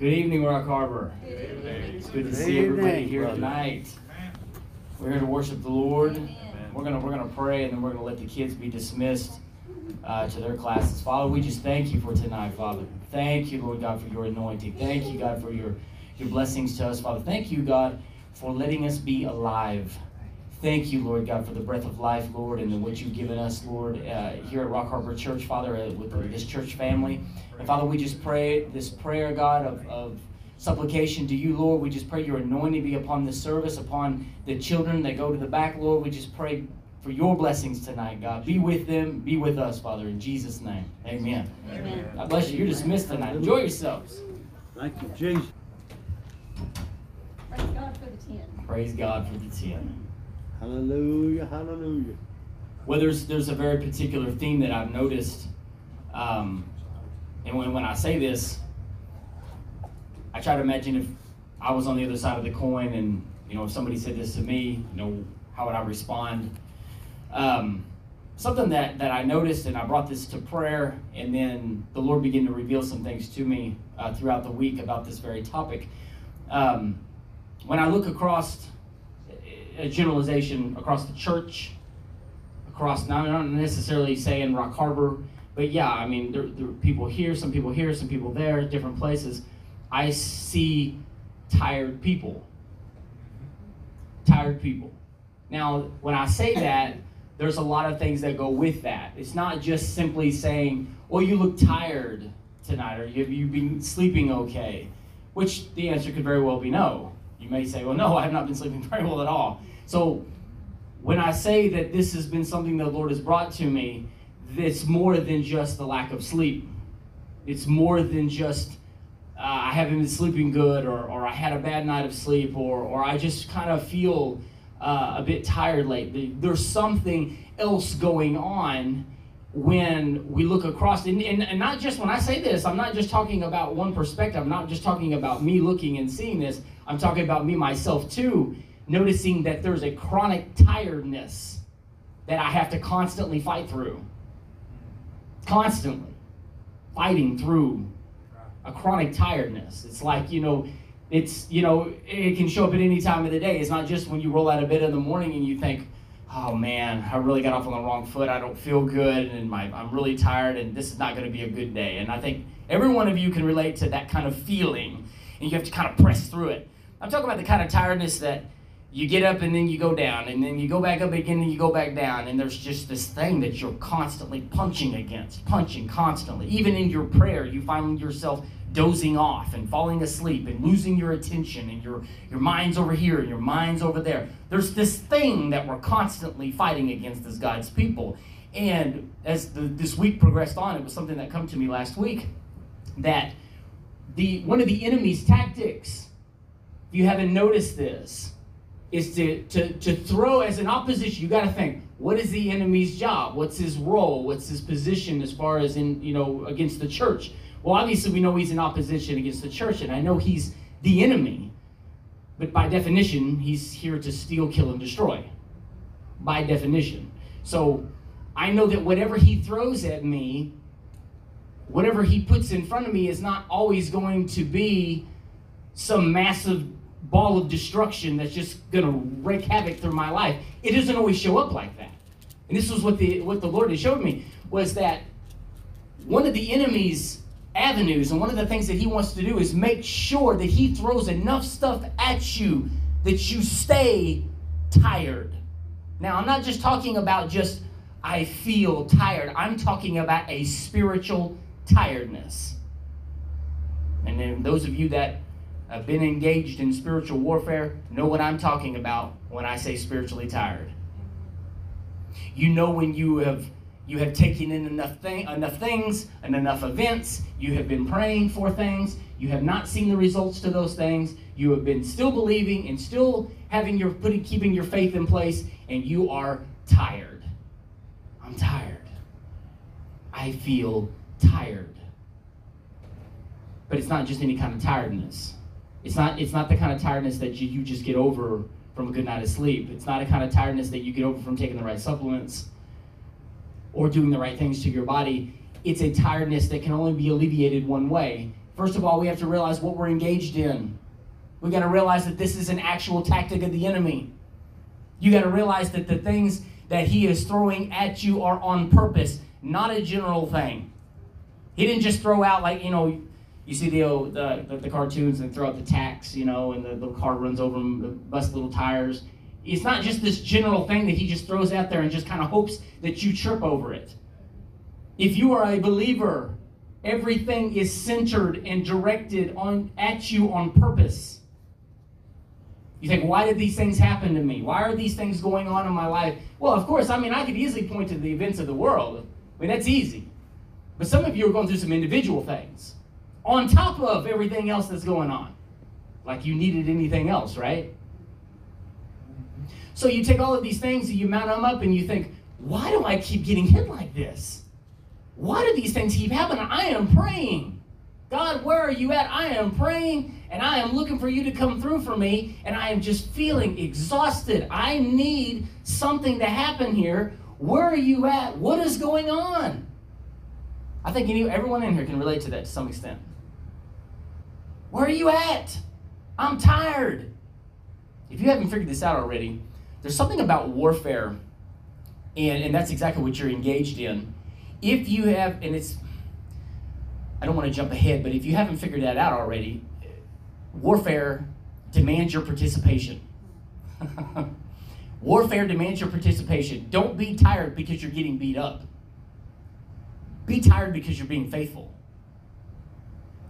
Good evening, Rock Harbor. It's good to see everybody here tonight. We're here to worship the Lord. We're gonna we're gonna pray and then we're gonna let the kids be dismissed uh, to their classes. Father, we just thank you for tonight, Father. Thank you, Lord God, for your anointing. Thank you, God, for your your blessings to us, Father. Thank you, God, for letting us be alive. Thank you, Lord God, for the breath of life, Lord, and what you've given us, Lord, uh, here at Rock Harbor Church, Father, uh, with this church family. And Father, we just pray this prayer, God, of, of supplication to you, Lord. We just pray your anointing be upon this service, upon the children that go to the back, Lord. We just pray for your blessings tonight, God. Be with them, be with us, Father, in Jesus' name. Amen. Amen. God bless you. You're dismissed tonight. Enjoy yourselves. Thank you, Jesus. Praise God for the ten. Praise God for the 10. Hallelujah, hallelujah. Well, there's there's a very particular theme that I've noticed, um, and when when I say this, I try to imagine if I was on the other side of the coin, and you know, if somebody said this to me, you know, how would I respond? Um, something that that I noticed, and I brought this to prayer, and then the Lord began to reveal some things to me uh, throughout the week about this very topic. Um, when I look across a generalization across the church, across I'm not necessarily saying Rock Harbor, but yeah, I mean there, there are people here, some people here, some people there, different places. I see tired people. Tired people. Now, when I say that, there's a lot of things that go with that. It's not just simply saying, "Well, you look tired tonight," or you "Have you been sleeping okay?" Which the answer could very well be no. You may say, "Well, no, I have not been sleeping very well at all." So when I say that this has been something the Lord has brought to me, it's more than just the lack of sleep. It's more than just uh, I haven't been sleeping good, or, or I had a bad night of sleep, or, or I just kind of feel uh, a bit tired lately. There's something else going on when we look across, and, and, and not just when I say this, I'm not just talking about one perspective, I'm not just talking about me looking and seeing this, I'm talking about me myself too noticing that there's a chronic tiredness that I have to constantly fight through. Constantly fighting through a chronic tiredness. It's like, you know, it's, you know, it can show up at any time of the day. It's not just when you roll out of bed in the morning and you think, oh man, I really got off on the wrong foot. I don't feel good and my, I'm really tired and this is not going to be a good day. And I think every one of you can relate to that kind of feeling and you have to kind of press through it. I'm talking about the kind of tiredness that you get up and then you go down and then you go back up again and you go back down and there's just this thing that you're constantly punching against punching constantly. Even in your prayer you find yourself dozing off and falling asleep and losing your attention and your your mind's over here and your mind's over there. There's this thing that we're constantly fighting against as god's people. And as the, this week progressed on it was something that come to me last week that the one of the enemy's tactics if you haven't noticed this is to, to, to throw as an opposition you got to think what is the enemy's job? What's his role? What's his position as far as in you know against the church? Well obviously we know he's in opposition against the church and i know he's the enemy. But by definition he's here to steal kill and destroy. By definition. So i know that whatever he throws at me whatever he puts in front of me is not always going to be some massive ball of destruction that's just going to wreak havoc through my life. It doesn't always show up like that. And this was what the what the Lord had showed me was that one of the enemy's avenues and one of the things that he wants to do is make sure that he throws enough stuff at you that you stay tired. Now, I'm not just talking about just I feel tired. I'm talking about a spiritual tiredness. And then those of you that have been engaged in spiritual warfare know what I'm talking about when I say spiritually tired. You know when you have you have taken in enough thing, enough things and enough events, you have been praying for things, you have not seen the results to those things, you have been still believing and still having your putting keeping your faith in place and you are tired. I'm tired. I feel tired. But it's not just any kind of tiredness. It's not, it's not the kind of tiredness that you, you just get over from a good night of sleep. It's not a kind of tiredness that you get over from taking the right supplements or doing the right things to your body. It's a tiredness that can only be alleviated one way First of all, we have to realize what we're engaged in. We got to realize that this is an actual tactic of the enemy. You got to realize that the things that he is throwing at you are on purpose, not a general thing. He didn't just throw out like you know, you see the oh, the, the, the cartoons and throw out the tacks, you know, and the little car runs over them, bust little tires. It's not just this general thing that he just throws out there and just kind of hopes that you trip over it. If you are a believer, everything is centered and directed on at you on purpose. You think, why did these things happen to me? Why are these things going on in my life? Well, of course, I mean, I could easily point to the events of the world. I mean, that's easy. But some of you are going through some individual things on top of everything else that's going on. Like you needed anything else, right? So you take all of these things and you mount them up and you think, why do I keep getting hit like this? Why do these things keep happening? I am praying. God, where are you at? I am praying and I am looking for you to come through for me and I am just feeling exhausted. I need something to happen here. Where are you at? What is going on? I think you, everyone in here can relate to that to some extent. Where are you at? I'm tired. If you haven't figured this out already, there's something about warfare, and, and that's exactly what you're engaged in. If you have, and it's, I don't want to jump ahead, but if you haven't figured that out already, warfare demands your participation. warfare demands your participation. Don't be tired because you're getting beat up. Be tired because you're being faithful.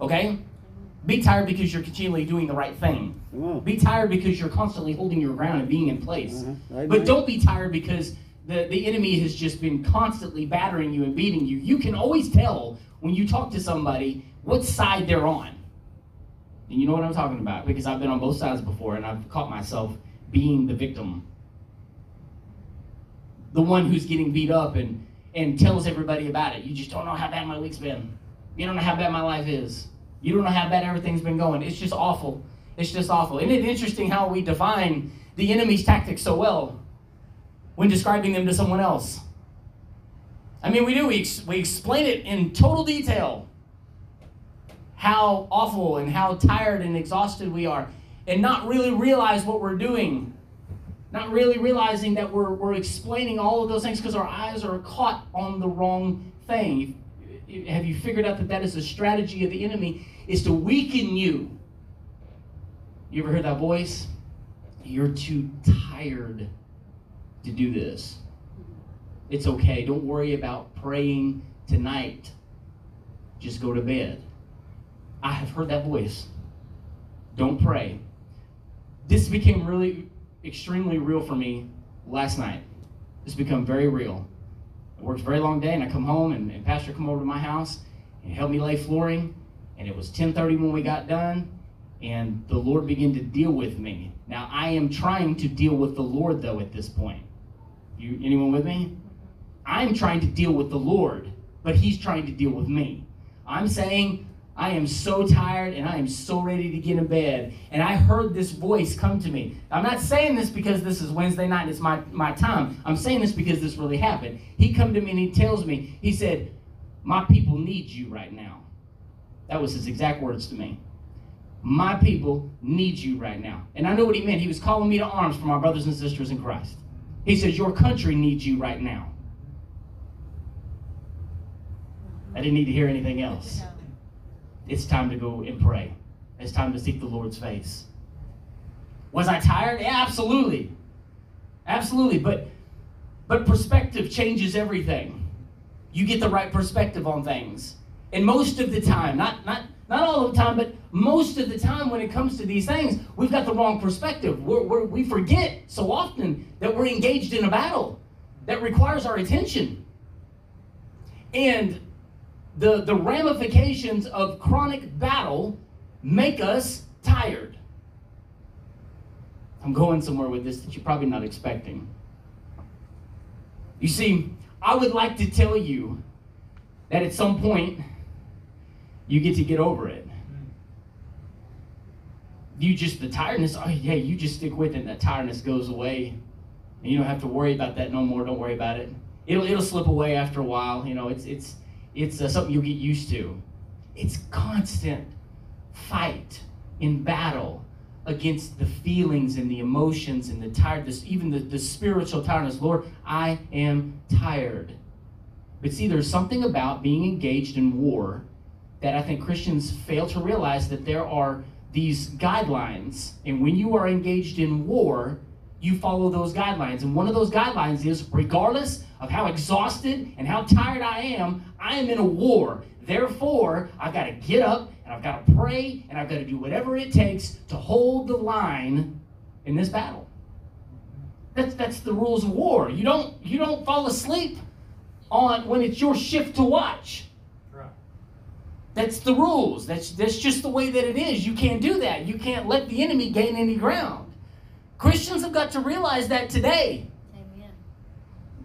Okay? Be tired because you're continually doing the right thing. Be tired because you're constantly holding your ground and being in place. Uh-huh. But don't be tired because the, the enemy has just been constantly battering you and beating you. You can always tell when you talk to somebody what side they're on. And you know what I'm talking about because I've been on both sides before and I've caught myself being the victim. The one who's getting beat up and, and tells everybody about it. You just don't know how bad my week's been. You don't know how bad my life is. You don't know how bad everything's been going. It's just awful. It's just awful. Isn't it interesting how we define the enemy's tactics so well when describing them to someone else? I mean, we do. We, ex- we explain it in total detail how awful and how tired and exhausted we are, and not really realize what we're doing. Not really realizing that we're, we're explaining all of those things because our eyes are caught on the wrong thing have you figured out that that is a strategy of the enemy is to weaken you? You ever heard that voice? You're too tired to do this. It's okay. Don't worry about praying tonight. Just go to bed. I have heard that voice. Don't pray. This became really extremely real for me last night. It's become very real I worked a very long day, and I come home, and, and Pastor come over to my house and help me lay flooring. And it was 10:30 when we got done, and the Lord began to deal with me. Now I am trying to deal with the Lord though at this point. You anyone with me? Mm-hmm. I'm trying to deal with the Lord, but He's trying to deal with me. I'm saying I am so tired and I am so ready to get in bed. And I heard this voice come to me. I'm not saying this because this is Wednesday night and it's my, my time. I'm saying this because this really happened. He come to me and he tells me, he said, my people need you right now. That was his exact words to me. My people need you right now. And I know what he meant. He was calling me to arms for my brothers and sisters in Christ. He says, Your country needs you right now. I didn't need to hear anything else it's time to go and pray. It's time to seek the Lord's face. Was I tired? Yeah, absolutely. Absolutely. But but perspective changes everything. You get the right perspective on things. And most of the time, not not not all the time, but most of the time when it comes to these things, we've got the wrong perspective. We're, we're, we forget so often that we're engaged in a battle that requires our attention. And the, the ramifications of chronic battle make us tired. I'm going somewhere with this that you're probably not expecting. You see, I would like to tell you that at some point you get to get over it. You just, the tiredness, oh yeah, you just stick with it and that tiredness goes away. And you don't have to worry about that no more. Don't worry about it. It'll, it'll slip away after a while. You know, it's, it's, it's uh, something you get used to. It's constant fight in battle against the feelings and the emotions and the tiredness, even the, the spiritual tiredness. Lord, I am tired. But see, there's something about being engaged in war that I think Christians fail to realize that there are these guidelines. And when you are engaged in war, you follow those guidelines. And one of those guidelines is regardless of how exhausted and how tired I am, I am in a war. Therefore, I've got to get up and I've got to pray and I've got to do whatever it takes to hold the line in this battle. That's, that's the rules of war. You don't, you don't fall asleep on when it's your shift to watch. That's the rules. That's, that's just the way that it is. You can't do that. You can't let the enemy gain any ground. Christians have got to realize that today. Amen.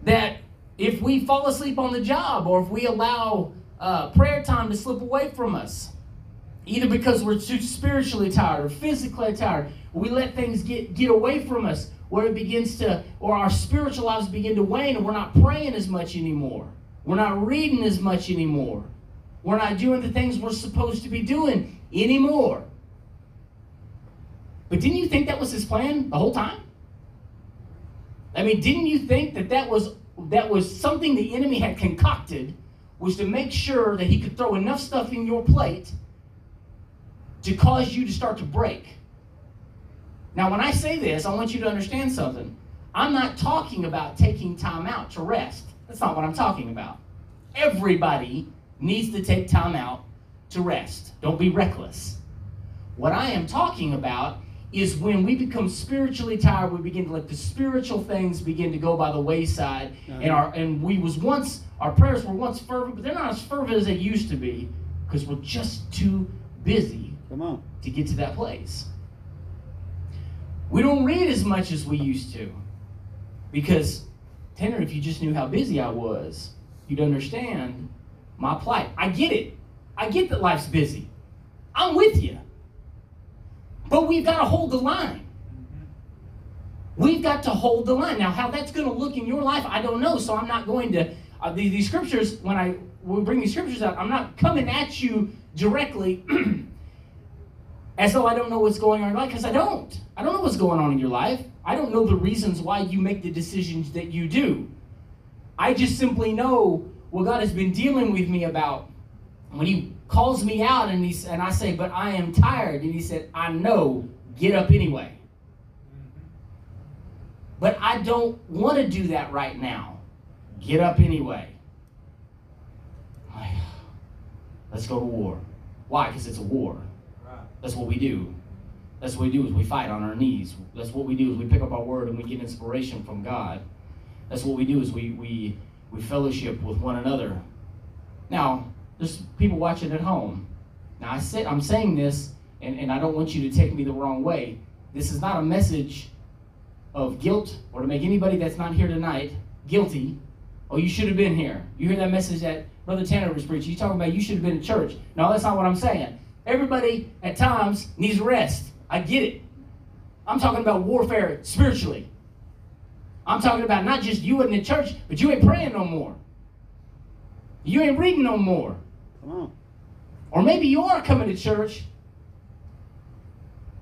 That if we fall asleep on the job or if we allow uh, prayer time to slip away from us, either because we're too spiritually tired or physically tired, we let things get, get away from us where it begins to, or our spiritual lives begin to wane and we're not praying as much anymore. We're not reading as much anymore. We're not doing the things we're supposed to be doing anymore. But didn't you think that was his plan the whole time? I mean, didn't you think that that was that was something the enemy had concocted was to make sure that he could throw enough stuff in your plate to cause you to start to break? Now, when I say this, I want you to understand something. I'm not talking about taking time out to rest. That's not what I'm talking about. Everybody needs to take time out to rest. Don't be reckless. What I am talking about is when we become spiritually tired, we begin to let the spiritual things begin to go by the wayside. Uh-huh. And our and we was once our prayers were once fervent, but they're not as fervent as they used to be because we're just too busy Come on. to get to that place. We don't read as much as we used to. Because, Tanner, if you just knew how busy I was, you'd understand my plight. I get it. I get that life's busy. I'm with you. But we've got to hold the line. We've got to hold the line. Now, how that's going to look in your life, I don't know. So I'm not going to. Uh, these, these scriptures, when I we bring these scriptures out, I'm not coming at you directly as though I don't know what's going on in your life, because I don't. I don't know what's going on in your life. I don't know the reasons why you make the decisions that you do. I just simply know what God has been dealing with me about. When He calls me out and, he, and I say, But I am tired, and He said, I know, get up anyway. But I don't want to do that right now. Get up anyway. Let's go to war. Why? Because it's a war. That's what we do. That's what we do is we fight on our knees. That's what we do is we pick up our word and we get inspiration from God. That's what we do is we we we fellowship with one another. Now, there's people watching at home. Now I said I'm saying this and, and I don't want you to take me the wrong way. This is not a message of guilt or to make anybody that's not here tonight guilty. Oh, you should have been here. You hear that message that Brother Tanner was preaching. He's talking about you should have been in church. No, that's not what I'm saying. Everybody at times needs rest. I get it. I'm talking about warfare spiritually. I'm talking about not just you in the church, but you ain't praying no more. You ain't reading no more. Come on. Or maybe you are coming to church,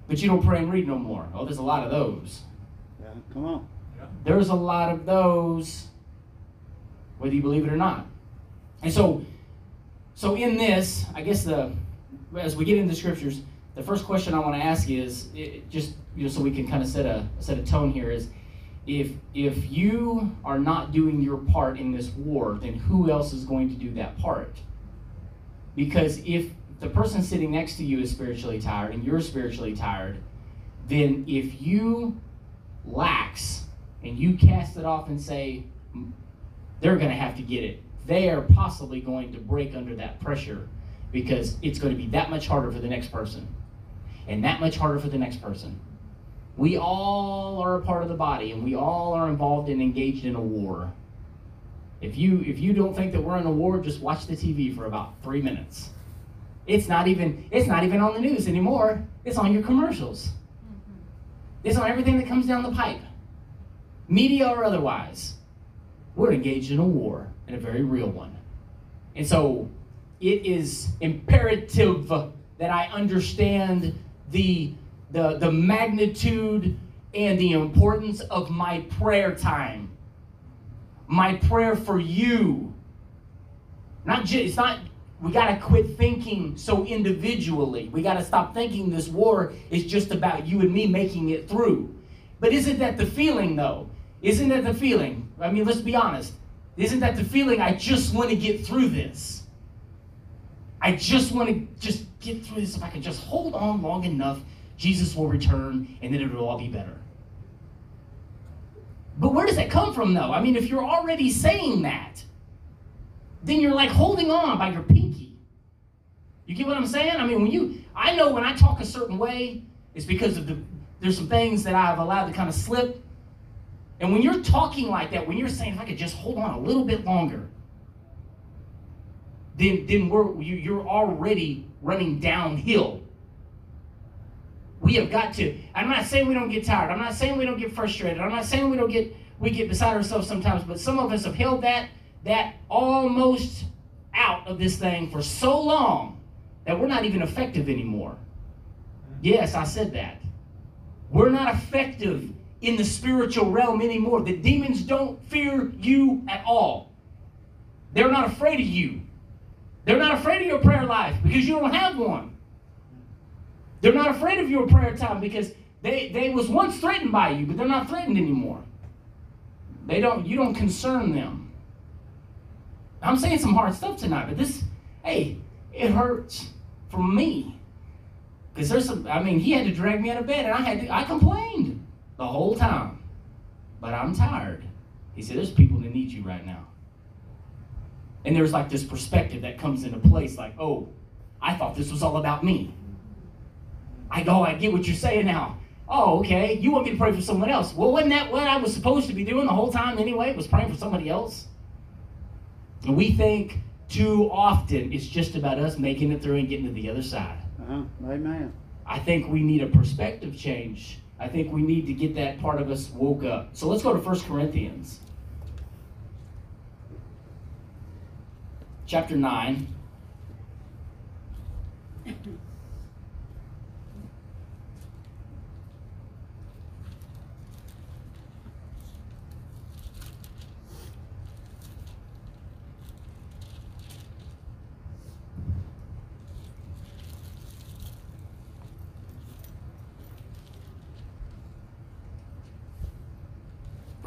but you don't pray and read no more. Oh, there's a lot of those. Yeah, come on. There's a lot of those, whether you believe it or not. And so, so in this, I guess the as we get into the scriptures, the first question I want to ask is it, just you know so we can kind of set a set a tone here is if if you are not doing your part in this war, then who else is going to do that part? Because if the person sitting next to you is spiritually tired and you're spiritually tired, then if you lax and you cast it off and say they're going to have to get it, they are possibly going to break under that pressure because it's going to be that much harder for the next person and that much harder for the next person. We all are a part of the body and we all are involved and engaged in a war. If you if you don't think that we're in a war, just watch the TV for about 3 minutes. It's not even it's not even on the news anymore. It's on your commercials. Mm-hmm. It's on everything that comes down the pipe. Media or otherwise. We're engaged in a war and a very real one. And so it is imperative that I understand the, the, the magnitude and the importance of my prayer time. My prayer for you. Not just, it's not, we got to quit thinking so individually. We got to stop thinking this war is just about you and me making it through. But isn't that the feeling, though? Isn't that the feeling? I mean, let's be honest. Isn't that the feeling? I just want to get through this. I just want to just get through this. If I can just hold on long enough, Jesus will return and then it'll all be better. But where does that come from, though? I mean, if you're already saying that, then you're like holding on by your pinky. You get what I'm saying? I mean, when you, I know when I talk a certain way, it's because of the, there's some things that I've allowed to kind of slip. And when you're talking like that, when you're saying, if I could just hold on a little bit longer, then, then we're, you, you're already running downhill. We have got to. I'm not saying we don't get tired. I'm not saying we don't get frustrated. I'm not saying we don't get we get beside ourselves sometimes. But some of us have held that that almost out of this thing for so long that we're not even effective anymore. Yes, I said that. We're not effective in the spiritual realm anymore. The demons don't fear you at all. They're not afraid of you. They're not afraid of your prayer life because you don't have one. They're not afraid of your prayer time because they, they was once threatened by you, but they're not threatened anymore. They don't you don't concern them. I'm saying some hard stuff tonight, but this, hey, it hurts for me. Because there's some, I mean, he had to drag me out of bed, and I had to, I complained the whole time. But I'm tired. He said, There's people that need you right now. And there's like this perspective that comes into place like, oh, I thought this was all about me. I go, I get what you're saying now. Oh, okay. You want me to pray for someone else. Well, wasn't that what I was supposed to be doing the whole time anyway? Was praying for somebody else? And we think too often it's just about us making it through and getting to the other side. Uh-huh. Amen. I think we need a perspective change. I think we need to get that part of us woke up. So let's go to 1 Corinthians. Chapter 9.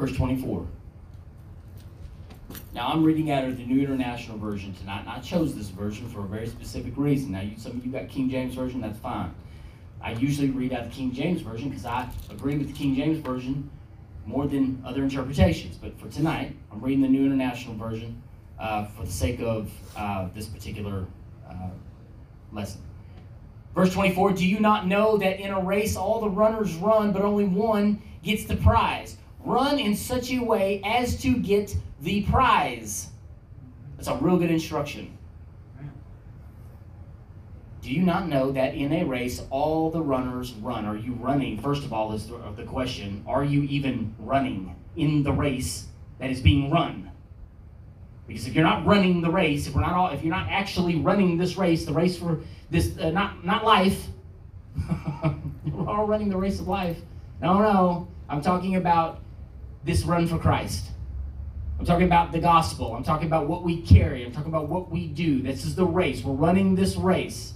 Verse 24. Now I'm reading out of the New International Version tonight, and I chose this version for a very specific reason. Now, you, some of you got King James Version, that's fine. I usually read out the King James Version because I agree with the King James Version more than other interpretations. But for tonight, I'm reading the New International Version uh, for the sake of uh, this particular uh, lesson. Verse 24 Do you not know that in a race all the runners run, but only one gets the prize? Run in such a way as to get the prize. That's a real good instruction. Do you not know that in a race all the runners run? Are you running? First of all, is the question Are you even running in the race that is being run? Because if you're not running the race, if we're not all, if you're not actually running this race, the race for this, uh, not not life, we're all running the race of life. No, no, I'm talking about this run for Christ. I'm talking about the gospel. I'm talking about what we carry. I'm talking about what we do. This is the race. We're running this race.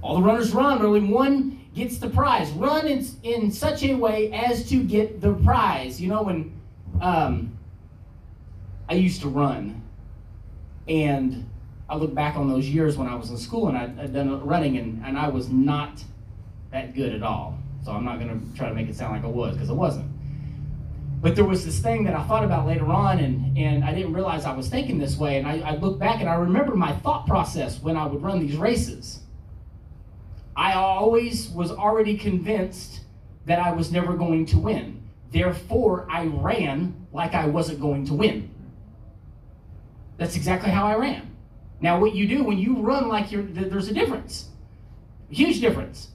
All the runners run, but only one gets the prize. Run in, in such a way as to get the prize. You know, when um, I used to run, and I look back on those years when I was in school and I'd, I'd done running, and, and I was not that good at all. So I'm not going to try to make it sound like I was, because I wasn't. But there was this thing that I thought about later on, and, and I didn't realize I was thinking this way. And I, I look back and I remember my thought process when I would run these races. I always was already convinced that I was never going to win. Therefore, I ran like I wasn't going to win. That's exactly how I ran. Now, what you do when you run like you're, there's a difference, huge difference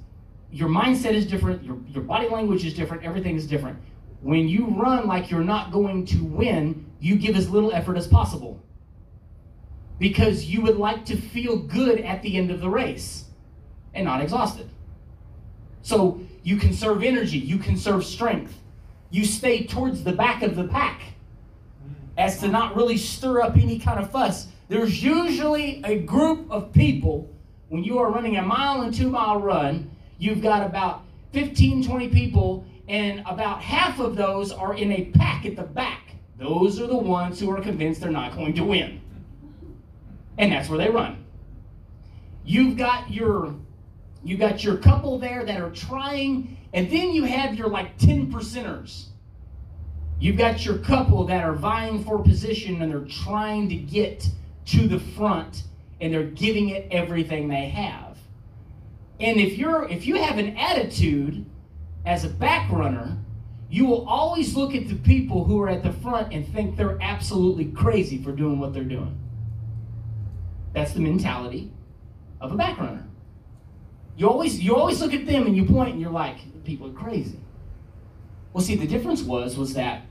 your mindset is different, your, your body language is different, everything is different. When you run like you're not going to win, you give as little effort as possible. because you would like to feel good at the end of the race and not exhausted. So you conserve energy, you conserve strength, you stay towards the back of the pack as to not really stir up any kind of fuss. There's usually a group of people when you are running a mile and two mile run, you've got about 15, 20 people, and about half of those are in a pack at the back. Those are the ones who are convinced they're not going to win and that's where they run. You've got your you got your couple there that are trying, and then you have your like 10 percenters. You've got your couple that are vying for position and they're trying to get to the front and they're giving it everything they have. And if you're if you have an attitude as a back runner, you will always look at the people who are at the front and think they're absolutely crazy for doing what they're doing. That's the mentality of a back runner. You always you always look at them and you point and you're like, people are crazy. Well, see, the difference was was that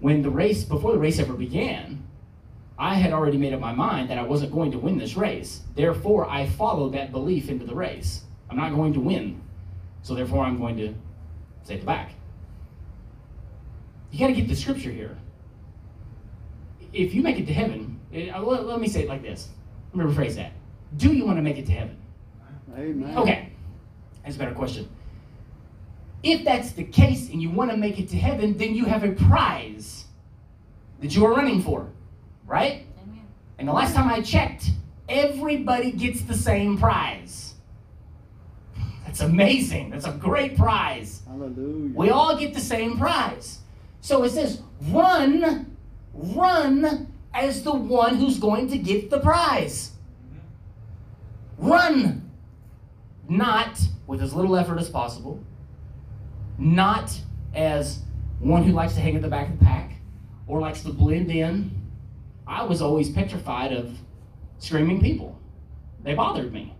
when the race before the race ever began, I had already made up my mind that I wasn't going to win this race. Therefore, I followed that belief into the race. I'm not going to win. So therefore, I'm going to say it the back. You got to get the scripture here. If you make it to heaven, uh, let, let me say it like this. Let me rephrase that. Do you want to make it to heaven? Amen. Okay, that's a better question. If that's the case and you want to make it to heaven, then you have a prize that you are running for, right? Amen. And the last time I checked, everybody gets the same prize. That's amazing. That's a great prize. Hallelujah. We all get the same prize. So it says, run, run as the one who's going to get the prize. Run. Not with as little effort as possible, not as one who likes to hang at the back of the pack or likes to blend in. I was always petrified of screaming people. They bothered me.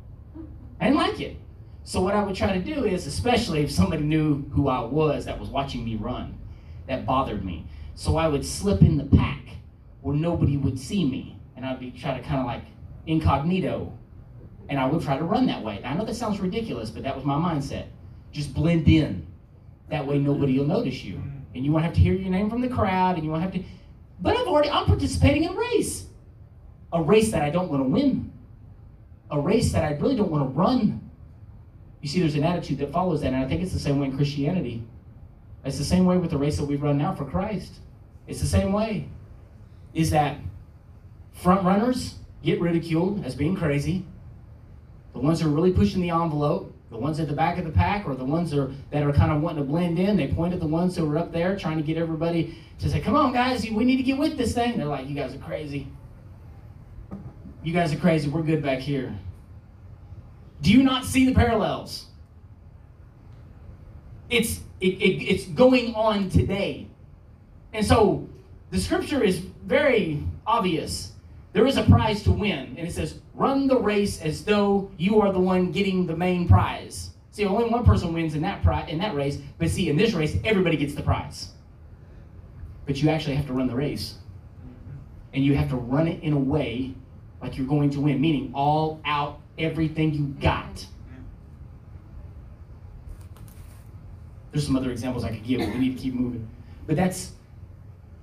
I didn't like it. So what I would try to do is, especially if somebody knew who I was that was watching me run, that bothered me. So I would slip in the pack where nobody would see me. And I'd be try to kind of like incognito. And I would try to run that way. Now, I know that sounds ridiculous, but that was my mindset. Just blend in. That way nobody will notice you. Mm-hmm. And you won't have to hear your name from the crowd and you won't have to but I've already I'm participating in a race. A race that I don't want to win. A race that I really don't want to run. You see, there's an attitude that follows that, and I think it's the same way in Christianity. It's the same way with the race that we run now for Christ. It's the same way is that front runners get ridiculed as being crazy. The ones who are really pushing the envelope, the ones at the back of the pack, or the ones that are, that are kind of wanting to blend in, they point at the ones who are up there trying to get everybody to say, Come on, guys, we need to get with this thing. They're like, You guys are crazy. You guys are crazy. We're good back here. Do you not see the parallels? It's, it, it, it's going on today. And so the scripture is very obvious. There is a prize to win, and it says, run the race as though you are the one getting the main prize. See, only one person wins in that pri- in that race, but see, in this race, everybody gets the prize. But you actually have to run the race. And you have to run it in a way like you're going to win, meaning all out everything you got. There's some other examples I could give, but we need to keep moving. But that's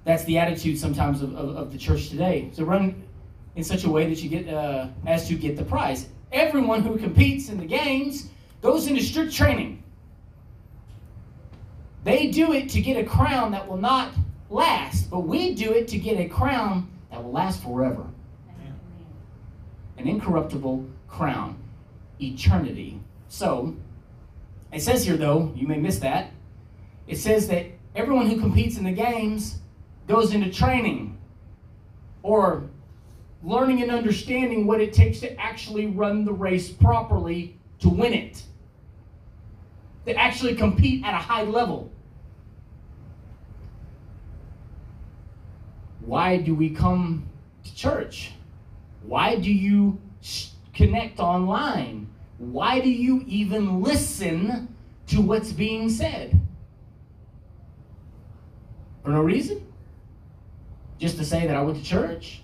that's the attitude sometimes of, of, of, the church today. So run in such a way that you get uh, as to get the prize. Everyone who competes in the games goes into strict training. They do it to get a crown that will not last, but we do it to get a crown that will last forever. An incorruptible crown, eternity. So, it says here though, you may miss that. It says that everyone who competes in the games goes into training or learning and understanding what it takes to actually run the race properly to win it, to actually compete at a high level. Why do we come to church? Why do you connect online? Why do you even listen to what's being said? For no reason? just to say that I went to church?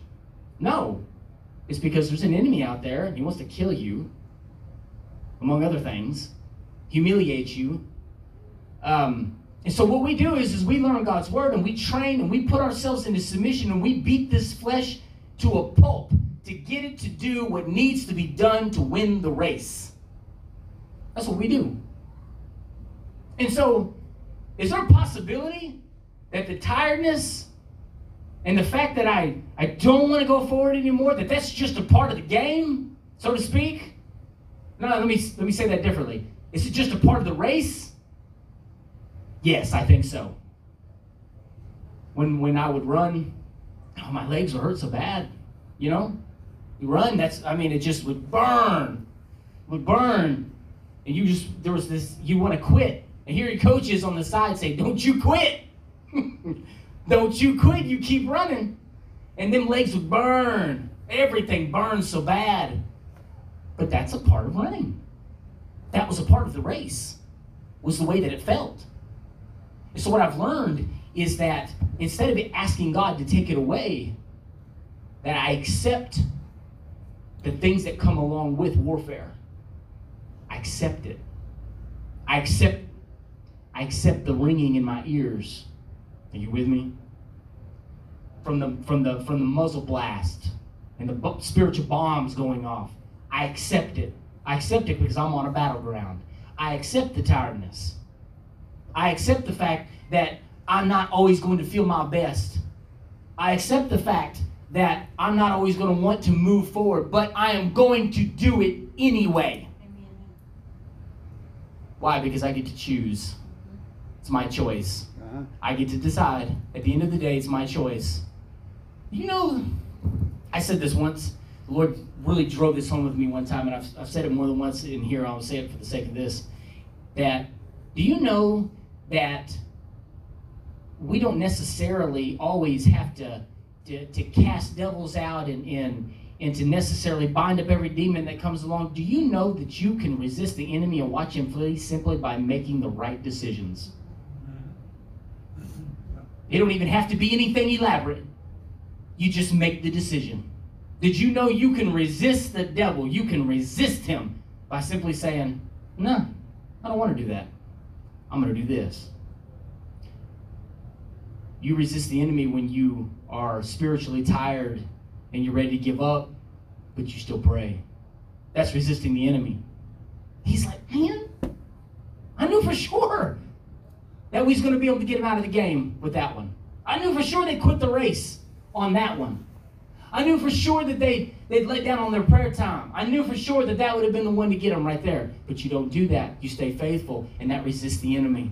No. It's because there's an enemy out there and he wants to kill you, among other things, humiliate you. Um, and so what we do is, is we learn God's word and we train and we put ourselves into submission and we beat this flesh to a pulp to get it to do what needs to be done to win the race. That's what we do. And so, is there a possibility that the tiredness and the fact that I, I don't want to go forward anymore, that that's just a part of the game, so to speak? No, let me let me say that differently. Is it just a part of the race? Yes, I think so. When when I would run, oh, my legs would hurt so bad. You know, run. That's I mean, it just would burn, would burn, and you just there was this. You want to quit, and here your coaches on the side say, "Don't you quit." Don't you quit, you keep running. And them legs would burn. Everything burns so bad. But that's a part of running. That was a part of the race, was the way that it felt. And so what I've learned is that instead of asking God to take it away, that I accept the things that come along with warfare. I accept it. I accept I accept the ringing in my ears are you with me? From the from the from the muzzle blast and the spiritual bombs going off. I accept it. I accept it because I'm on a battleground. I accept the tiredness. I accept the fact that I'm not always going to feel my best. I accept the fact that I'm not always going to want to move forward, but I am going to do it anyway. Why? Because I get to choose. It's my choice. Uh-huh. I get to decide. At the end of the day, it's my choice. You know, I said this once. The Lord really drove this home with me one time, and I've, I've said it more than once in here. I'll say it for the sake of this. That do you know that we don't necessarily always have to to, to cast devils out and, and and to necessarily bind up every demon that comes along. Do you know that you can resist the enemy and watch him flee simply by making the right decisions? It don't even have to be anything elaborate. You just make the decision. Did you know you can resist the devil? You can resist him by simply saying, No, I don't want to do that. I'm going to do this. You resist the enemy when you are spiritually tired and you're ready to give up, but you still pray. That's resisting the enemy. He's like, Man, I knew for sure that we was going to be able to get him out of the game with that one. I knew for sure they'd quit the race on that one. I knew for sure that they, they'd let down on their prayer time. I knew for sure that that would have been the one to get them right there. But you don't do that. You stay faithful, and that resists the enemy.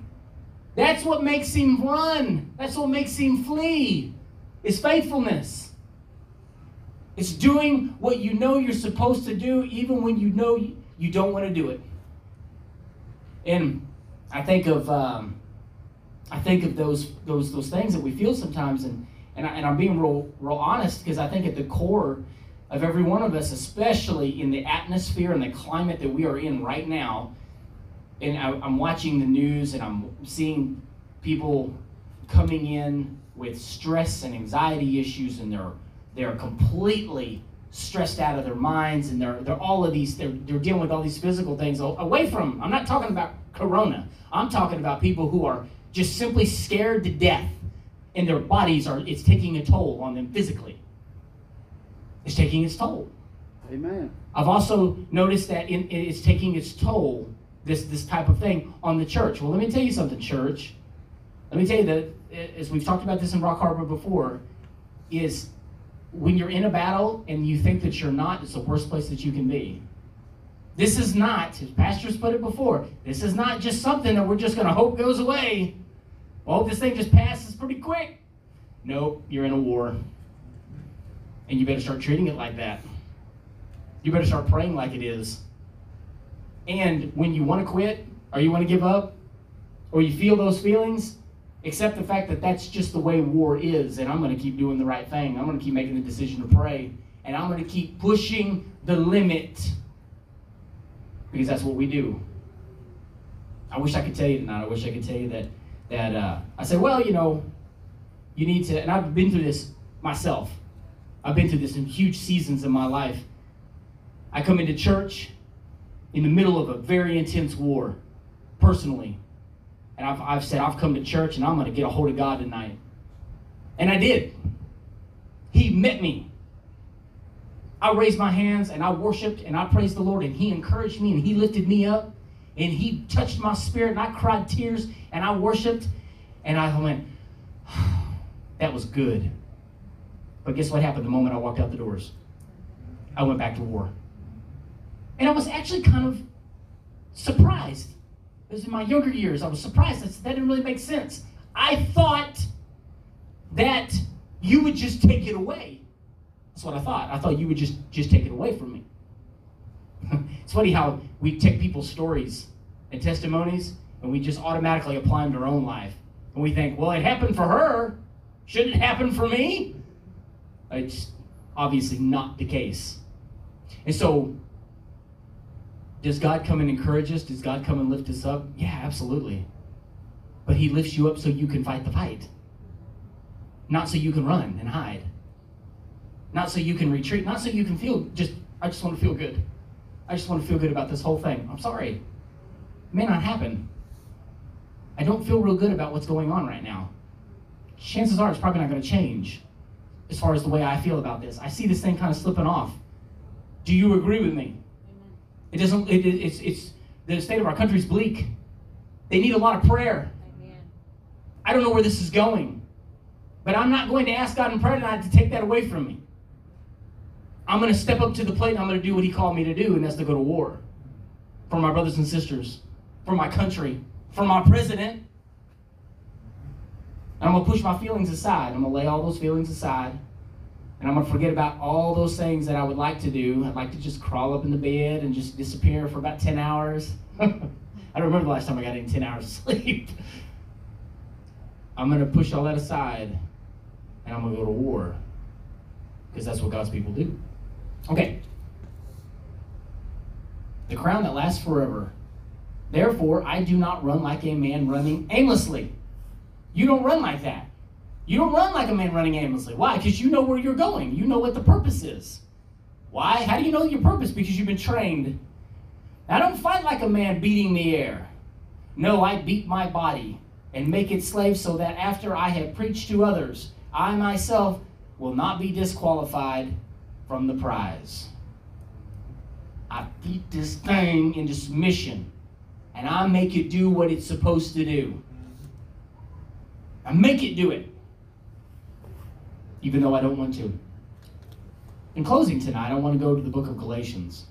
That's what makes him run. That's what makes him flee. Is faithfulness. It's doing what you know you're supposed to do, even when you know you don't want to do it. And I think of um, I think of those those those things that we feel sometimes, and and, I, I'm being real real honest because I think at the core of every one of us, especially in the atmosphere and the climate that we are in right now, and I, I'm watching the news and I'm seeing people coming in with stress and anxiety issues, and they're they're completely stressed out of their minds, and they're they're all of these they're they're dealing with all these physical things away from. I'm not talking about Corona. I'm talking about people who are just simply scared to death and their bodies are it's taking a toll on them physically it's taking its toll amen i've also noticed that in, it's taking its toll this this type of thing on the church well let me tell you something church let me tell you that as we've talked about this in rock harbor before is when you're in a battle and you think that you're not it's the worst place that you can be this is not as pastors put it before this is not just something that we're just going to hope goes away well, this thing just passes pretty quick. Nope, you're in a war. And you better start treating it like that. You better start praying like it is. And when you want to quit, or you want to give up, or you feel those feelings, accept the fact that that's just the way war is, and I'm going to keep doing the right thing. I'm going to keep making the decision to pray, and I'm going to keep pushing the limit because that's what we do. I wish I could tell you tonight. I wish I could tell you that that uh, I said, well, you know, you need to, and I've been through this myself. I've been through this in huge seasons in my life. I come into church in the middle of a very intense war, personally. And I've, I've said, I've come to church and I'm going to get a hold of God tonight. And I did. He met me. I raised my hands and I worshiped and I praised the Lord and He encouraged me and He lifted me up and He touched my spirit and I cried tears and I worshiped and I went, that was good. But guess what happened the moment I walked out the doors? I went back to war. And I was actually kind of surprised. Was in my younger years. I was surprised. I said, that didn't really make sense. I thought that you would just take it away. That's what I thought. I thought you would just, just take it away from me. it's funny how we take people's stories and testimonies and we just automatically apply them to our own life. And we think, well, it happened for her. Shouldn't it happen for me? It's obviously not the case. And so, does God come and encourage us? Does God come and lift us up? Yeah, absolutely. But He lifts you up so you can fight the fight, not so you can run and hide, not so you can retreat, not so you can feel just, I just want to feel good. I just want to feel good about this whole thing. I'm sorry. It may not happen. I don't feel real good about what's going on right now. Chances are it's probably not going to change as far as the way I feel about this. I see this thing kind of slipping off. Do you agree with me? It doesn't. It, it, it's it's the state of our country is bleak. They need a lot of prayer. Amen. I don't know where this is going, but I'm not going to ask God in prayer tonight to take that away from me. I'm going to step up to the plate and I'm going to do what He called me to do, and that's to go to war for my brothers and sisters, for my country, for my president. And I'm going to push my feelings aside. I'm going to lay all those feelings aside. And I'm going to forget about all those things that I would like to do. I'd like to just crawl up in the bed and just disappear for about 10 hours. I don't remember the last time I got in 10 hours of sleep. I'm going to push all that aside and I'm going to go to war because that's what God's people do. Okay. The crown that lasts forever. Therefore, I do not run like a man running aimlessly. You don't run like that. You don't run like a man running aimlessly. Why? Because you know where you're going. You know what the purpose is. Why? How do you know your purpose? Because you've been trained. I don't fight like a man beating the air. No, I beat my body and make it slave so that after I have preached to others, I myself will not be disqualified from the prize. I beat this thing into submission and I make it do what it's supposed to do. I make it do it, even though I don't want to. In closing tonight, I want to go to the book of Galatians.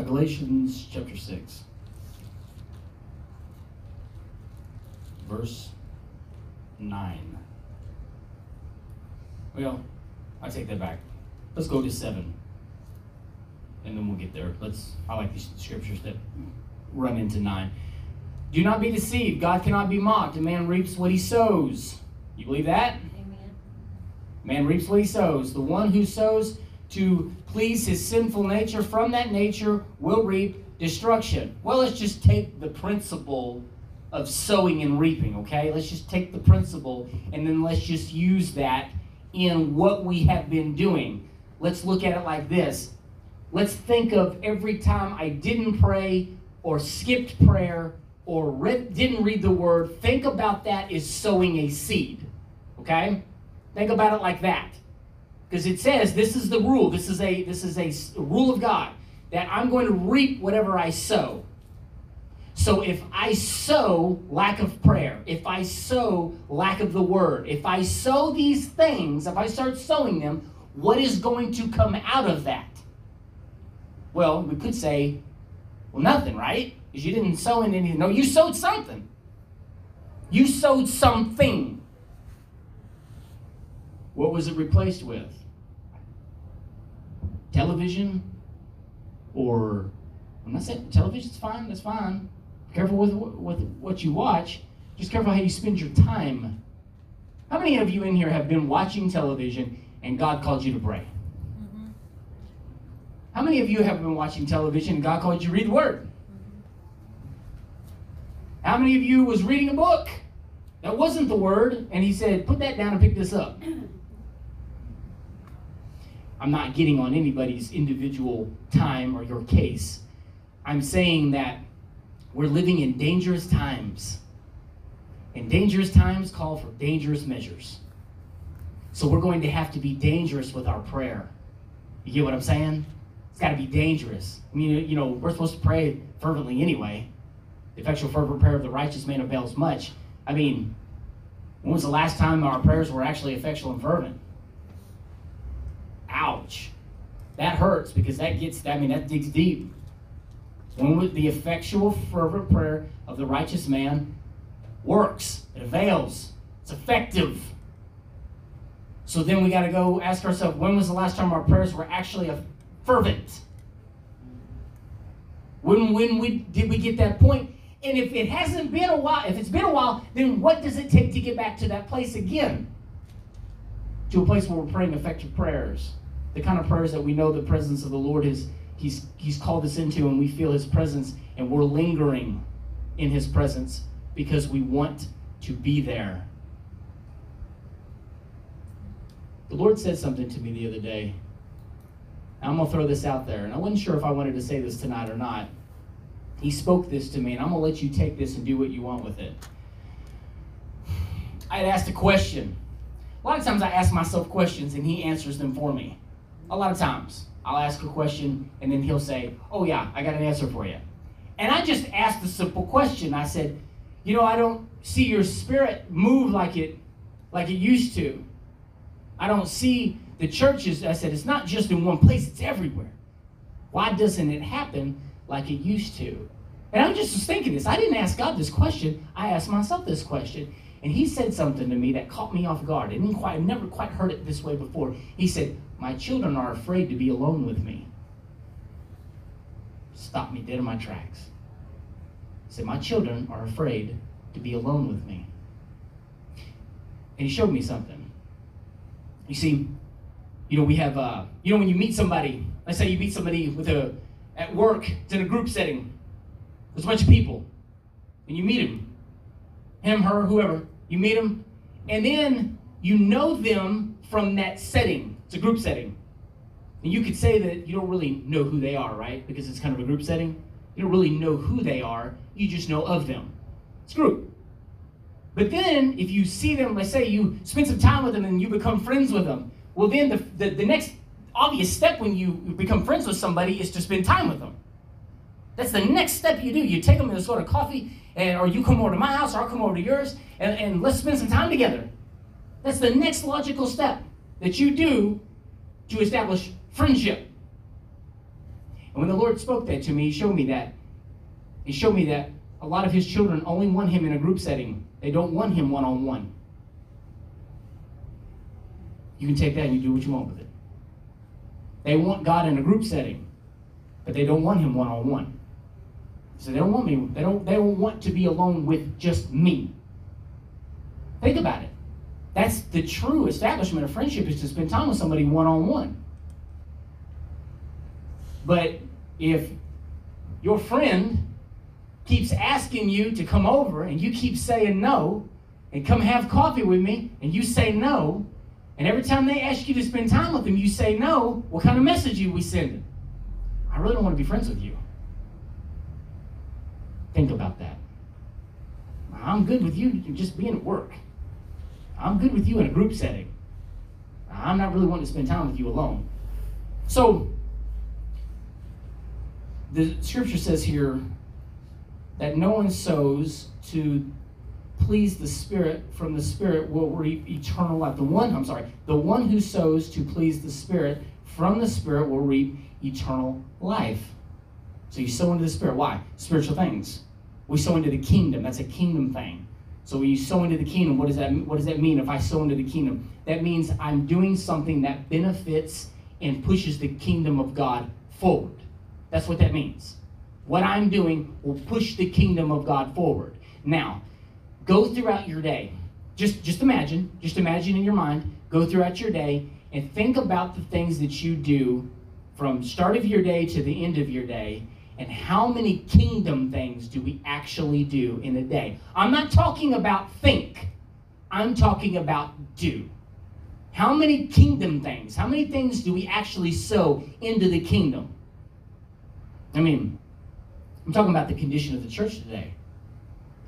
Uh, Galatians chapter 6, verse 9. Well, I take that back. Let's go to 7. And then we'll get there. Let's I like these scriptures that run into 9. Do not be deceived. God cannot be mocked. A man reaps what he sows. You believe that? Amen. Man reaps what he sows. The one who sows to please his sinful nature, from that nature will reap destruction. Well, let's just take the principle of sowing and reaping, okay? Let's just take the principle and then let's just use that in what we have been doing. Let's look at it like this. Let's think of every time I didn't pray or skipped prayer or didn't read the word. Think about that as sowing a seed, okay? Think about it like that because it says this is the rule this is a this is a rule of god that i'm going to reap whatever i sow. So if i sow lack of prayer if i sow lack of the word if i sow these things if i start sowing them what is going to come out of that? Well we could say well nothing right? Because you didn't sow in anything no you sowed something. You sowed something. What was it replaced with? Television, or I'm not saying television's fine. That's fine. Careful with, with what you watch. Just careful how you spend your time. How many of you in here have been watching television and God called you to pray? Mm-hmm. How many of you have been watching television and God called you to read the Word? How many of you was reading a book that wasn't the Word and He said, put that down and pick this up? I'm not getting on anybody's individual time or your case. I'm saying that we're living in dangerous times. And dangerous times call for dangerous measures. So we're going to have to be dangerous with our prayer. You get what I'm saying? It's got to be dangerous. I mean, you know, we're supposed to pray fervently anyway. The effectual fervent prayer of the righteous man avails much. I mean, when was the last time our prayers were actually effectual and fervent? Ouch. That hurts because that gets, I mean, that digs deep. When would the effectual fervent prayer of the righteous man works, it avails, it's effective. So then we got to go ask ourselves when was the last time our prayers were actually fervent? When, when we, did we get that point? And if it hasn't been a while, if it's been a while, then what does it take to get back to that place again? To a place where we're praying effective prayers. The kind of prayers that we know the presence of the Lord is he's he's called us into and we feel his presence and we're lingering in his presence because we want to be there. The Lord said something to me the other day. I'm going to throw this out there, and I wasn't sure if I wanted to say this tonight or not. He spoke this to me, and I'm going to let you take this and do what you want with it. I had asked a question. A lot of times I ask myself questions, and he answers them for me. A lot of times. I'll ask a question, and then he'll say, Oh, yeah, I got an answer for you. And I just asked a simple question. I said, You know, I don't see your spirit move like it like it used to. I don't see the churches. I said, It's not just in one place, it's everywhere. Why doesn't it happen like it used to? And I'm just thinking this. I didn't ask God this question. I asked myself this question. And he said something to me that caught me off guard. I didn't quite, never quite heard it this way before. He said, My children are afraid to be alone with me. Stop me dead in my tracks. Said, My children are afraid to be alone with me. And he showed me something. You see, you know, we have, uh, you know, when you meet somebody, let's say you meet somebody with a, at work, it's in a group setting, there's a bunch of people, and you meet him, him, her, whoever, you meet them, and then you know them from that setting. It's a group setting. And you could say that you don't really know who they are, right? Because it's kind of a group setting. You don't really know who they are, you just know of them. It's group. But then, if you see them, let's say you spend some time with them and you become friends with them, well, then the, the, the next obvious step when you become friends with somebody is to spend time with them. That's the next step you do. You take them to a sort of coffee, and, or you come over to my house, or I'll come over to yours, and, and let's spend some time together. That's the next logical step that you do to establish friendship. And when the Lord spoke that to me, He showed me that. He showed me that a lot of His children only want Him in a group setting, they don't want Him one on one. You can take that and you do what you want with it. They want God in a group setting, but they don't want Him one on one. So they don't want me. They don't. They don't want to be alone with just me. Think about it. That's the true establishment of friendship is to spend time with somebody one on one. But if your friend keeps asking you to come over and you keep saying no, and come have coffee with me, and you say no, and every time they ask you to spend time with them, you say no, what kind of message are we sending? I really don't want to be friends with you. Think about that. I'm good with you just being at work. I'm good with you in a group setting. I'm not really wanting to spend time with you alone. So, the scripture says here that no one sows to please the Spirit from the Spirit will reap eternal life. The one, I'm sorry, the one who sows to please the Spirit from the Spirit will reap eternal life. So you sow into the Spirit. Why? Spiritual things. We sow into the kingdom. That's a kingdom thing. So when you sow into the kingdom, what does that what does that mean? If I sow into the kingdom, that means I'm doing something that benefits and pushes the kingdom of God forward. That's what that means. What I'm doing will push the kingdom of God forward. Now, go throughout your day. Just just imagine, just imagine in your mind, go throughout your day and think about the things that you do from start of your day to the end of your day and how many kingdom things do we actually do in a day? I'm not talking about think. I'm talking about do. How many kingdom things, how many things do we actually sow into the kingdom? I mean, I'm talking about the condition of the church today.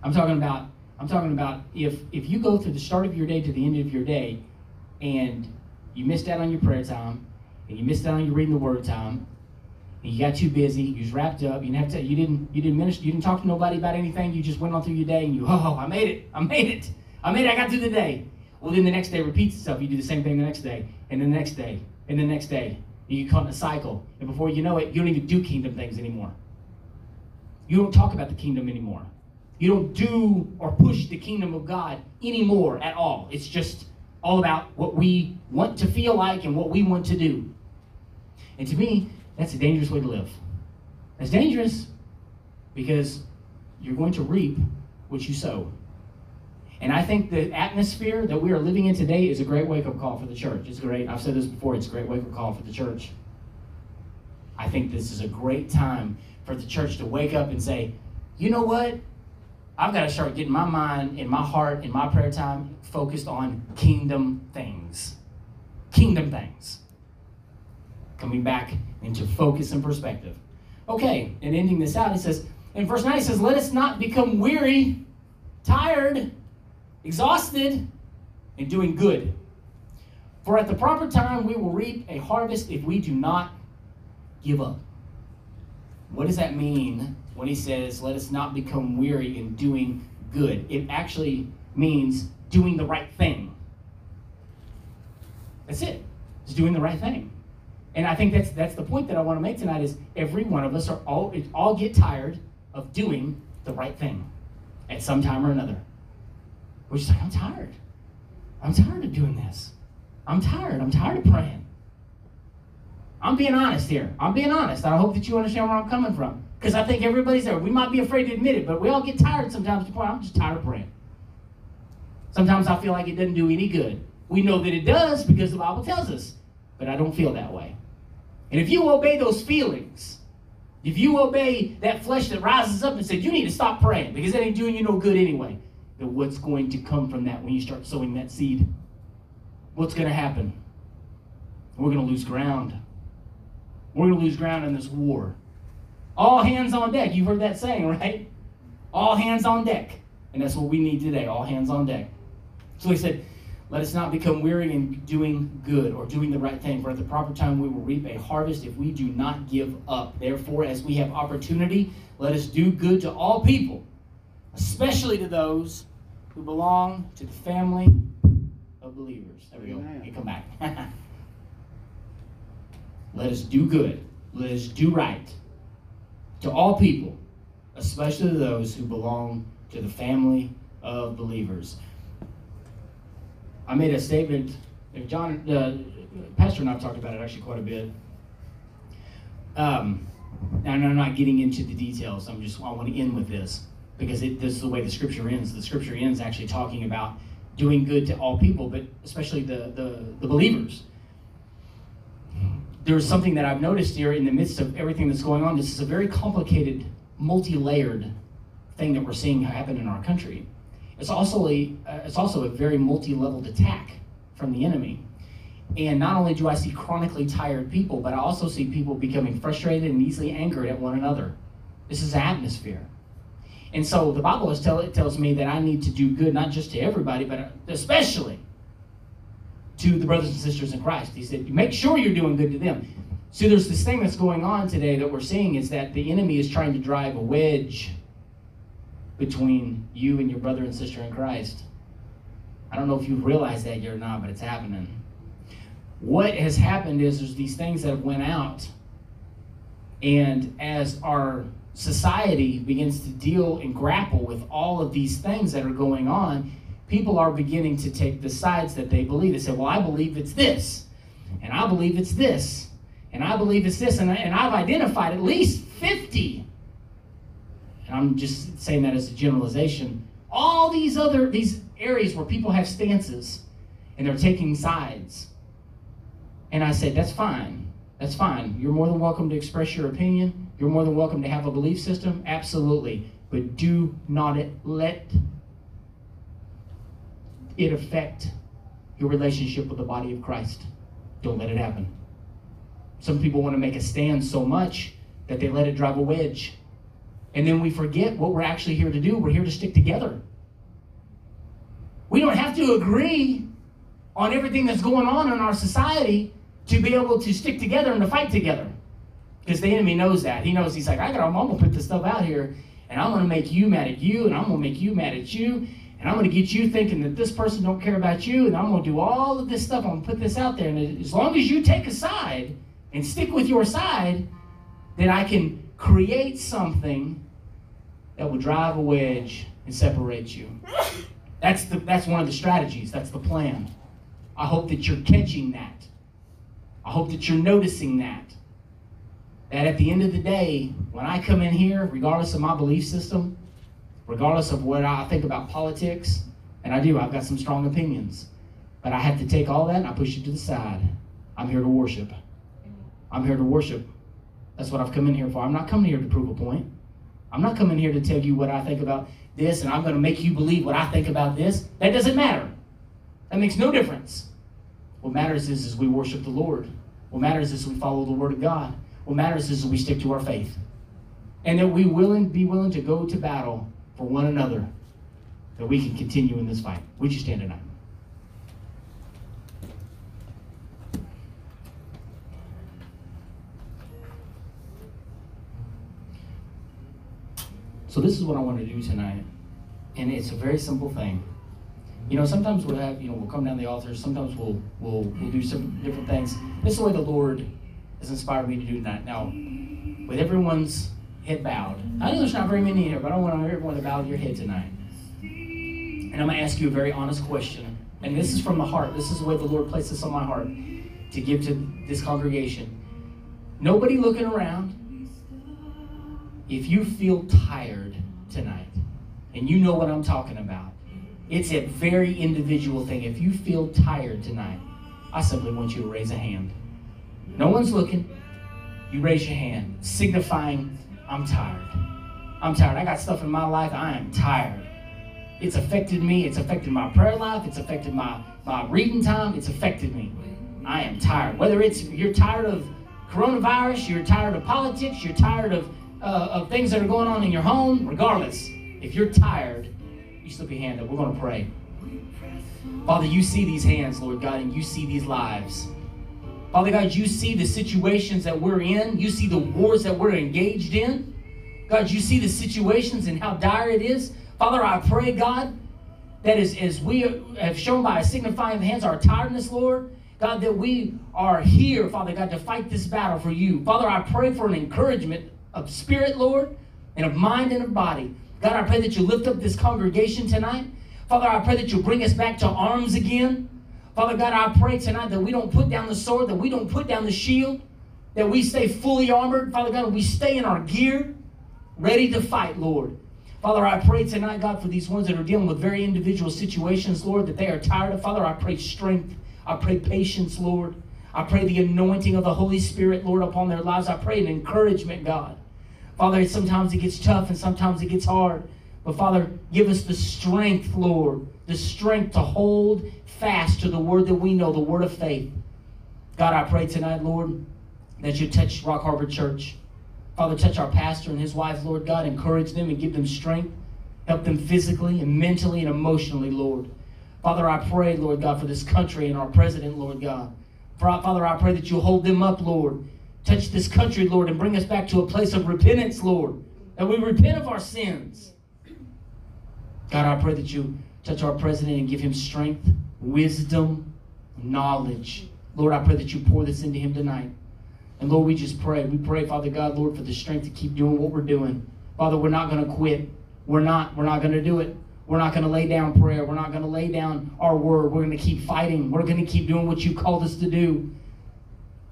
I'm talking about I'm talking about if if you go through the start of your day to the end of your day and you missed out on your prayer time and you missed out on your reading the word time you got too busy, you was wrapped up, you didn't have to you didn't you didn't minister, you didn't talk to nobody about anything, you just went on through your day and you, oh, I made it, I made it, I made it, I got through the day. Well then the next day repeats itself. You do the same thing the next day, and the next day, and the next day. And you caught in a cycle. And before you know it, you don't even do kingdom things anymore. You don't talk about the kingdom anymore. You don't do or push the kingdom of God anymore at all. It's just all about what we want to feel like and what we want to do. And to me, that's a dangerous way to live. That's dangerous because you're going to reap what you sow. And I think the atmosphere that we are living in today is a great wake up call for the church. It's great. I've said this before, it's a great wake up call for the church. I think this is a great time for the church to wake up and say, you know what? I've got to start getting my mind and my heart and my prayer time focused on kingdom things. Kingdom things. Coming back into focus and perspective. Okay, and ending this out, he says, in verse 9, he says, Let us not become weary, tired, exhausted, and doing good. For at the proper time we will reap a harvest if we do not give up. What does that mean when he says, let us not become weary in doing good? It actually means doing the right thing. That's it. It's doing the right thing. And I think that's that's the point that I want to make tonight is every one of us are all all get tired of doing the right thing at some time or another. We're just like, I'm tired. I'm tired of doing this. I'm tired. I'm tired of praying. I'm being honest here. I'm being honest. I hope that you understand where I'm coming from. Because I think everybody's there. We might be afraid to admit it, but we all get tired sometimes to point, I'm just tired of praying. Sometimes I feel like it doesn't do any good. We know that it does because the Bible tells us, but I don't feel that way. And if you obey those feelings, if you obey that flesh that rises up and says, you need to stop praying because that ain't doing you no good anyway, then what's going to come from that when you start sowing that seed? What's going to happen? We're going to lose ground. We're going to lose ground in this war. All hands on deck. You've heard that saying, right? All hands on deck. And that's what we need today. All hands on deck. So he said, let us not become weary in doing good or doing the right thing, for at the proper time we will reap a harvest if we do not give up. Therefore, as we have opportunity, let us do good to all people, especially to those who belong to the family of believers. There we go. Amen. You come back. let us do good. Let us do right to all people, especially to those who belong to the family of believers. I made a statement. John, uh, Pastor and I've talked about it actually quite a bit. Um, and I'm not getting into the details. I'm just I want to end with this because it, this is the way the scripture ends. The scripture ends actually talking about doing good to all people, but especially the the, the believers. There's something that I've noticed here in the midst of everything that's going on. This is a very complicated, multi-layered thing that we're seeing happen in our country. It's also a uh, it's also a very multi-leveled attack from the enemy. And not only do I see chronically tired people, but I also see people becoming frustrated and easily angered at one another. This is atmosphere. And so the Bible is tell, it tells me that I need to do good not just to everybody, but especially to the brothers and sisters in Christ. He said, make sure you're doing good to them. See, there's this thing that's going on today that we're seeing is that the enemy is trying to drive a wedge between you and your brother and sister in Christ. I don't know if you realize that yet or not, but it's happening. What has happened is there's these things that have went out, and as our society begins to deal and grapple with all of these things that are going on, people are beginning to take the sides that they believe. They say, "Well, I believe it's this, and I believe it's this." And I believe it's this. And, I, and I've identified at least 50. I'm just saying that as a generalization. All these other, these areas where people have stances and they're taking sides. And I said, that's fine. That's fine. You're more than welcome to express your opinion. You're more than welcome to have a belief system. Absolutely. But do not let it affect your relationship with the body of Christ. Don't let it happen. Some people want to make a stand so much that they let it drive a wedge. And then we forget what we're actually here to do. We're here to stick together. We don't have to agree on everything that's going on in our society to be able to stick together and to fight together. Because the enemy knows that. He knows he's like, I got I'm gonna put this stuff out here and I'm gonna make you mad at you, and I'm gonna make you mad at you, and I'm gonna get you thinking that this person don't care about you, and I'm gonna do all of this stuff. I'm gonna put this out there, and as long as you take a side and stick with your side, then I can create something that will drive a wedge and separate you. That's the that's one of the strategies. That's the plan. I hope that you're catching that. I hope that you're noticing that. That at the end of the day, when I come in here, regardless of my belief system, regardless of what I think about politics, and I do, I've got some strong opinions, but I have to take all that and I push it to the side. I'm here to worship. I'm here to worship. That's what I've come in here for. I'm not coming here to prove a point. I'm not coming here to tell you what I think about this and I'm going to make you believe what I think about this. That doesn't matter. That makes no difference. What matters is, is we worship the Lord. What matters is we follow the Word of God. What matters is we stick to our faith. And that we willing be willing to go to battle for one another. That we can continue in this fight. Would you stand tonight? So this is what I want to do tonight. And it's a very simple thing. You know, sometimes we'll have, you know, we'll come down the altar, sometimes we'll we'll we'll do some different things. This is the way the Lord has inspired me to do tonight. Now, with everyone's head bowed. I know there's not very many here, but I want everyone to bow your head tonight. And I'm going to ask you a very honest question. And this is from the heart. This is the way the Lord placed this on my heart to give to this congregation. Nobody looking around. If you feel tired tonight, and you know what I'm talking about, it's a very individual thing. If you feel tired tonight, I simply want you to raise a hand. No one's looking. You raise your hand, signifying, I'm tired. I'm tired. I got stuff in my life. I am tired. It's affected me. It's affected my prayer life. It's affected my, my reading time. It's affected me. I am tired. Whether it's you're tired of coronavirus, you're tired of politics, you're tired of, uh, of things that are going on in your home, regardless, if you're tired, you slip your hand up. We're going to pray. Father, you see these hands, Lord God, and you see these lives. Father God, you see the situations that we're in. You see the wars that we're engaged in. God, you see the situations and how dire it is. Father, I pray, God, that as, as we have shown by a signifying of hands our tiredness, Lord, God, that we are here, Father God, to fight this battle for you. Father, I pray for an encouragement of spirit, Lord, and of mind and of body. God, I pray that you lift up this congregation tonight. Father, I pray that you bring us back to arms again. Father God, I pray tonight that we don't put down the sword, that we don't put down the shield, that we stay fully armored. Father God, we stay in our gear, ready to fight, Lord. Father, I pray tonight, God, for these ones that are dealing with very individual situations, Lord, that they are tired of. Father, I pray strength. I pray patience, Lord. I pray the anointing of the Holy Spirit, Lord, upon their lives. I pray an encouragement, God. Father, sometimes it gets tough and sometimes it gets hard. But Father, give us the strength, Lord, the strength to hold fast to the word that we know, the word of faith. God, I pray tonight, Lord, that you touch Rock Harbor Church. Father, touch our pastor and his wife, Lord God. Encourage them and give them strength. Help them physically and mentally and emotionally, Lord. Father, I pray, Lord God, for this country and our president, Lord God. Father, I pray that you hold them up, Lord. Touch this country, Lord, and bring us back to a place of repentance, Lord. That we repent of our sins. God, I pray that you touch our president and give him strength, wisdom, knowledge. Lord, I pray that you pour this into him tonight. And Lord, we just pray. We pray, Father God, Lord, for the strength to keep doing what we're doing. Father, we're not going to quit. We're not. We're not going to do it. We're not going to lay down prayer. We're not going to lay down our word. We're going to keep fighting. We're going to keep doing what you called us to do.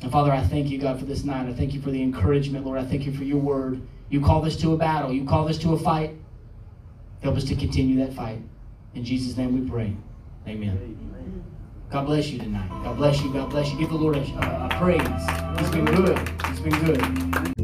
And Father, I thank you, God, for this night. I thank you for the encouragement, Lord. I thank you for your word. You call this to a battle. You call this to a fight. Help us to continue that fight. In Jesus' name we pray. Amen. God bless you tonight. God bless you. God bless you. Give the Lord a, a, a praise. He's been good. He's been good.